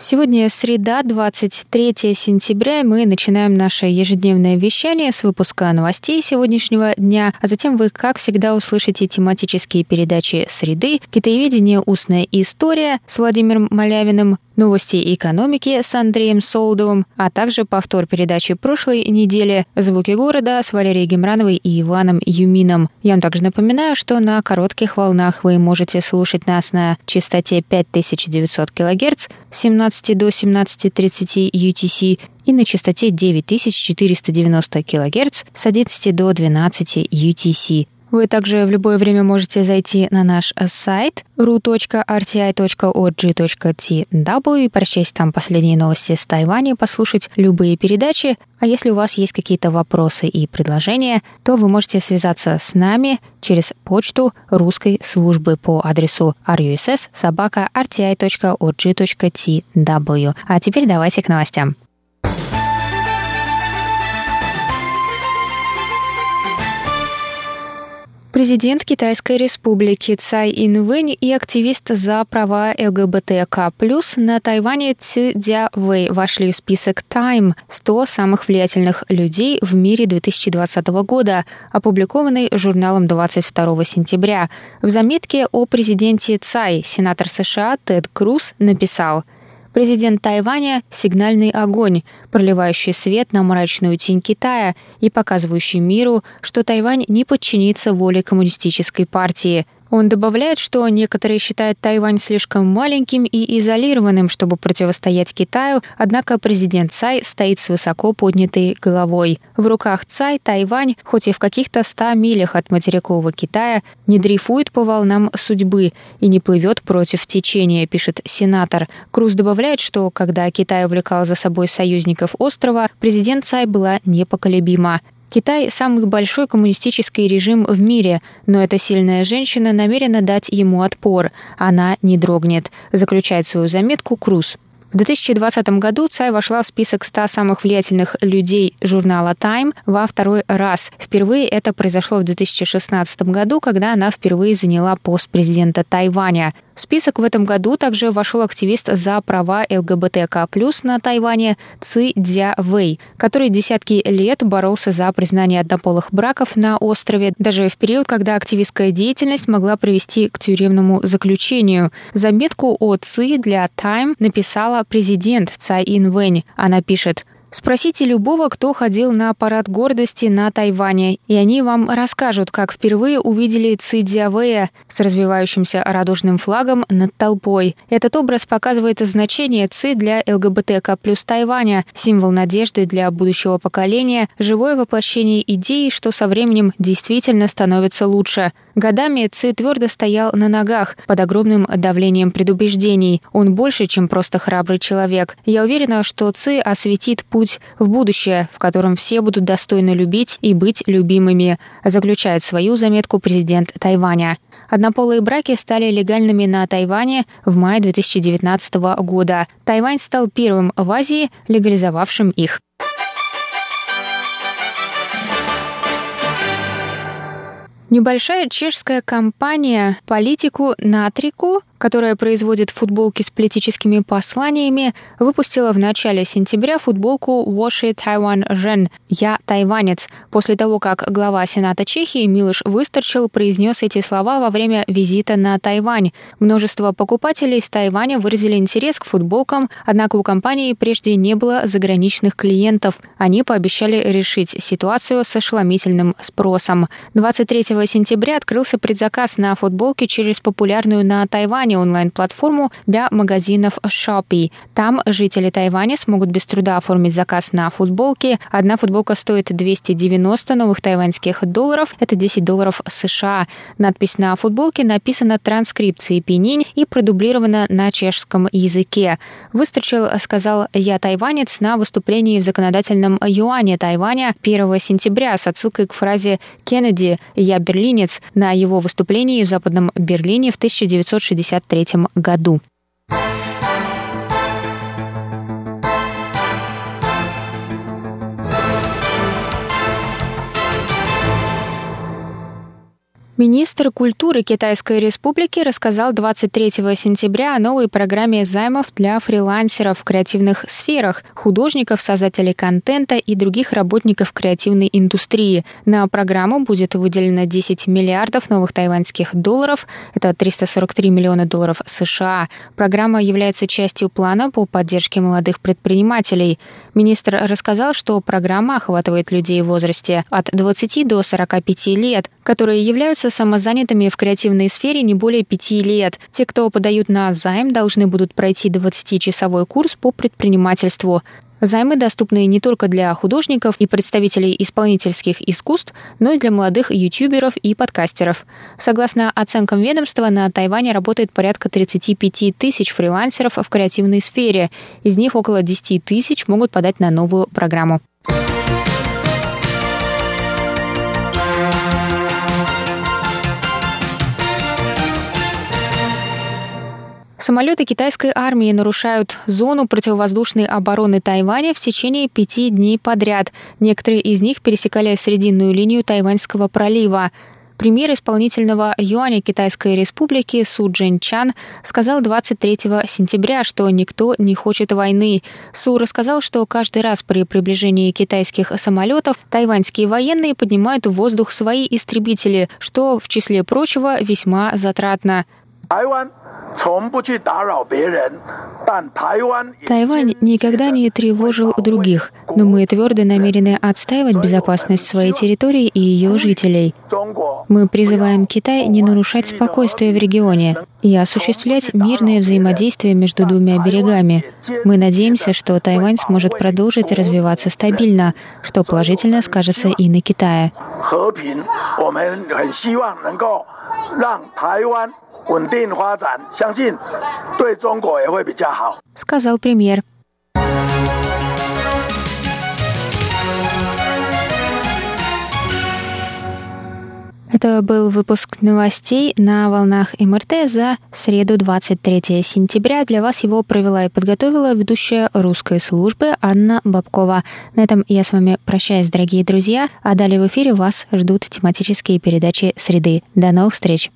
Сегодня среда, 23 сентября, и мы начинаем наше ежедневное вещание с выпуска новостей сегодняшнего дня, а затем вы, как всегда, услышите тематические передачи «Среды», «Китаеведение. Устная история» с Владимиром Малявиным, новости экономики с Андреем Солдовым, а также повтор передачи прошлой недели «Звуки города» с Валерией Гемрановой и Иваном Юмином. Я вам также напоминаю, что на коротких волнах вы можете слушать нас на частоте 5900 кГц с 17 до 17.30 UTC и на частоте 9490 кГц с 11 до 12 UTC. Вы также в любое время можете зайти на наш сайт ru.rti.org.tw и прочесть там последние новости с Тайваня, послушать любые передачи. А если у вас есть какие-то вопросы и предложения, то вы можете связаться с нами через почту русской службы по адресу russ собака rti.org.tw. А теперь давайте к новостям. Президент Китайской республики Цай Инвэнь и активист за права ЛГБТК+, на Тайване Ци Дя Вэй вошли в список Time 100 самых влиятельных людей в мире 2020 года, опубликованный журналом 22 сентября. В заметке о президенте Цай сенатор США Тед Круз написал – Президент Тайваня – сигнальный огонь, проливающий свет на мрачную тень Китая и показывающий миру, что Тайвань не подчинится воле коммунистической партии – он добавляет, что некоторые считают Тайвань слишком маленьким и изолированным, чтобы противостоять Китаю, однако президент Цай стоит с высоко поднятой головой. В руках Цай Тайвань, хоть и в каких-то ста милях от материкового Китая, не дрейфует по волнам судьбы и не плывет против течения, пишет сенатор. Круз добавляет, что когда Китай увлекал за собой союзников острова, президент Цай была непоколебима. Китай – самый большой коммунистический режим в мире, но эта сильная женщина намерена дать ему отпор. Она не дрогнет, заключает свою заметку Круз. В 2020 году Цай вошла в список 100 самых влиятельных людей журнала Time во второй раз. Впервые это произошло в 2016 году, когда она впервые заняла пост президента Тайваня. В список в этом году также вошел активист за права ЛГБТК+, на Тайване Ци Дзя Вэй, который десятки лет боролся за признание однополых браков на острове, даже в период, когда активистская деятельность могла привести к тюремному заключению. Заметку о Ци для Time написала президент Цай Ин Вэнь. Она пишет – Спросите любого, кто ходил на парад гордости на Тайване, и они вам расскажут, как впервые увидели Ци Дзявэя с развивающимся радужным флагом над толпой. Этот образ показывает значение Ци для ЛГБТК плюс Тайваня, символ надежды для будущего поколения, живое воплощение идеи, что со временем действительно становится лучше. Годами Ци твердо стоял на ногах под огромным давлением предубеждений. Он больше, чем просто храбрый человек. Я уверена, что Ци осветит путь в будущее, в котором все будут достойны любить и быть любимыми, заключает свою заметку президент Тайваня. Однополые браки стали легальными на Тайване в мае 2019 года. Тайвань стал первым в Азии, легализовавшим их. Небольшая чешская компания «Политику Натрику» которая производит футболки с политическими посланиями, выпустила в начале сентября футболку «Wash it Taiwan Ren» «Я тайванец», после того, как глава Сената Чехии Милыш Выстарчил произнес эти слова во время визита на Тайвань. Множество покупателей из Тайваня выразили интерес к футболкам, однако у компании прежде не было заграничных клиентов. Они пообещали решить ситуацию с ошеломительным спросом. 23 сентября открылся предзаказ на футболки через популярную на Тайване Тайваня онлайн-платформу для магазинов Shopee. Там жители Тайваня смогут без труда оформить заказ на футболки. Одна футболка стоит 290 новых тайваньских долларов. Это 10 долларов США. Надпись на футболке написана транскрипцией пенинь и продублирована на чешском языке. Выстрочил, сказал «Я тайванец» на выступлении в законодательном юане Тайваня 1 сентября с отсылкой к фразе Кеннеди «Я берлинец» на его выступлении в Западном Берлине в 1963 году. Министр культуры Китайской Республики рассказал 23 сентября о новой программе займов для фрилансеров в креативных сферах, художников, создателей контента и других работников креативной индустрии. На программу будет выделено 10 миллиардов новых тайваньских долларов, это 343 миллиона долларов США. Программа является частью плана по поддержке молодых предпринимателей. Министр рассказал, что программа охватывает людей в возрасте от 20 до 45 лет, которые являются являются самозанятыми в креативной сфере не более пяти лет. Те, кто подают на займ, должны будут пройти 20-часовой курс по предпринимательству. Займы доступны не только для художников и представителей исполнительских искусств, но и для молодых ютуберов и подкастеров. Согласно оценкам ведомства, на Тайване работает порядка 35 тысяч фрилансеров в креативной сфере. Из них около 10 тысяч могут подать на новую программу. Самолеты китайской армии нарушают зону противовоздушной обороны Тайваня в течение пяти дней подряд. Некоторые из них пересекали срединную линию Тайваньского пролива. Премьер исполнительного юаня Китайской Республики Су Джин Чан сказал 23 сентября, что никто не хочет войны. Су рассказал, что каждый раз при приближении китайских самолетов тайваньские военные поднимают в воздух свои истребители, что, в числе прочего, весьма затратно. Тайвань никогда не тревожил других, но мы твердо намерены отстаивать безопасность своей территории и ее жителей. Мы призываем Китай не нарушать спокойствие в регионе и осуществлять мирное взаимодействие между двумя берегами. Мы надеемся, что Тайвань сможет продолжить развиваться стабильно, что положительно скажется и на Китае. 让台湾 稳定发展，相信对中国也会比较好。сказал премьер. Это был выпуск новостей на волнах МРТ за среду 23 сентября. Для вас его провела и подготовила ведущая русской службы Анна Бабкова. На этом я с вами прощаюсь, дорогие друзья, а далее в эфире вас ждут тематические передачи «Среды». До новых встреч!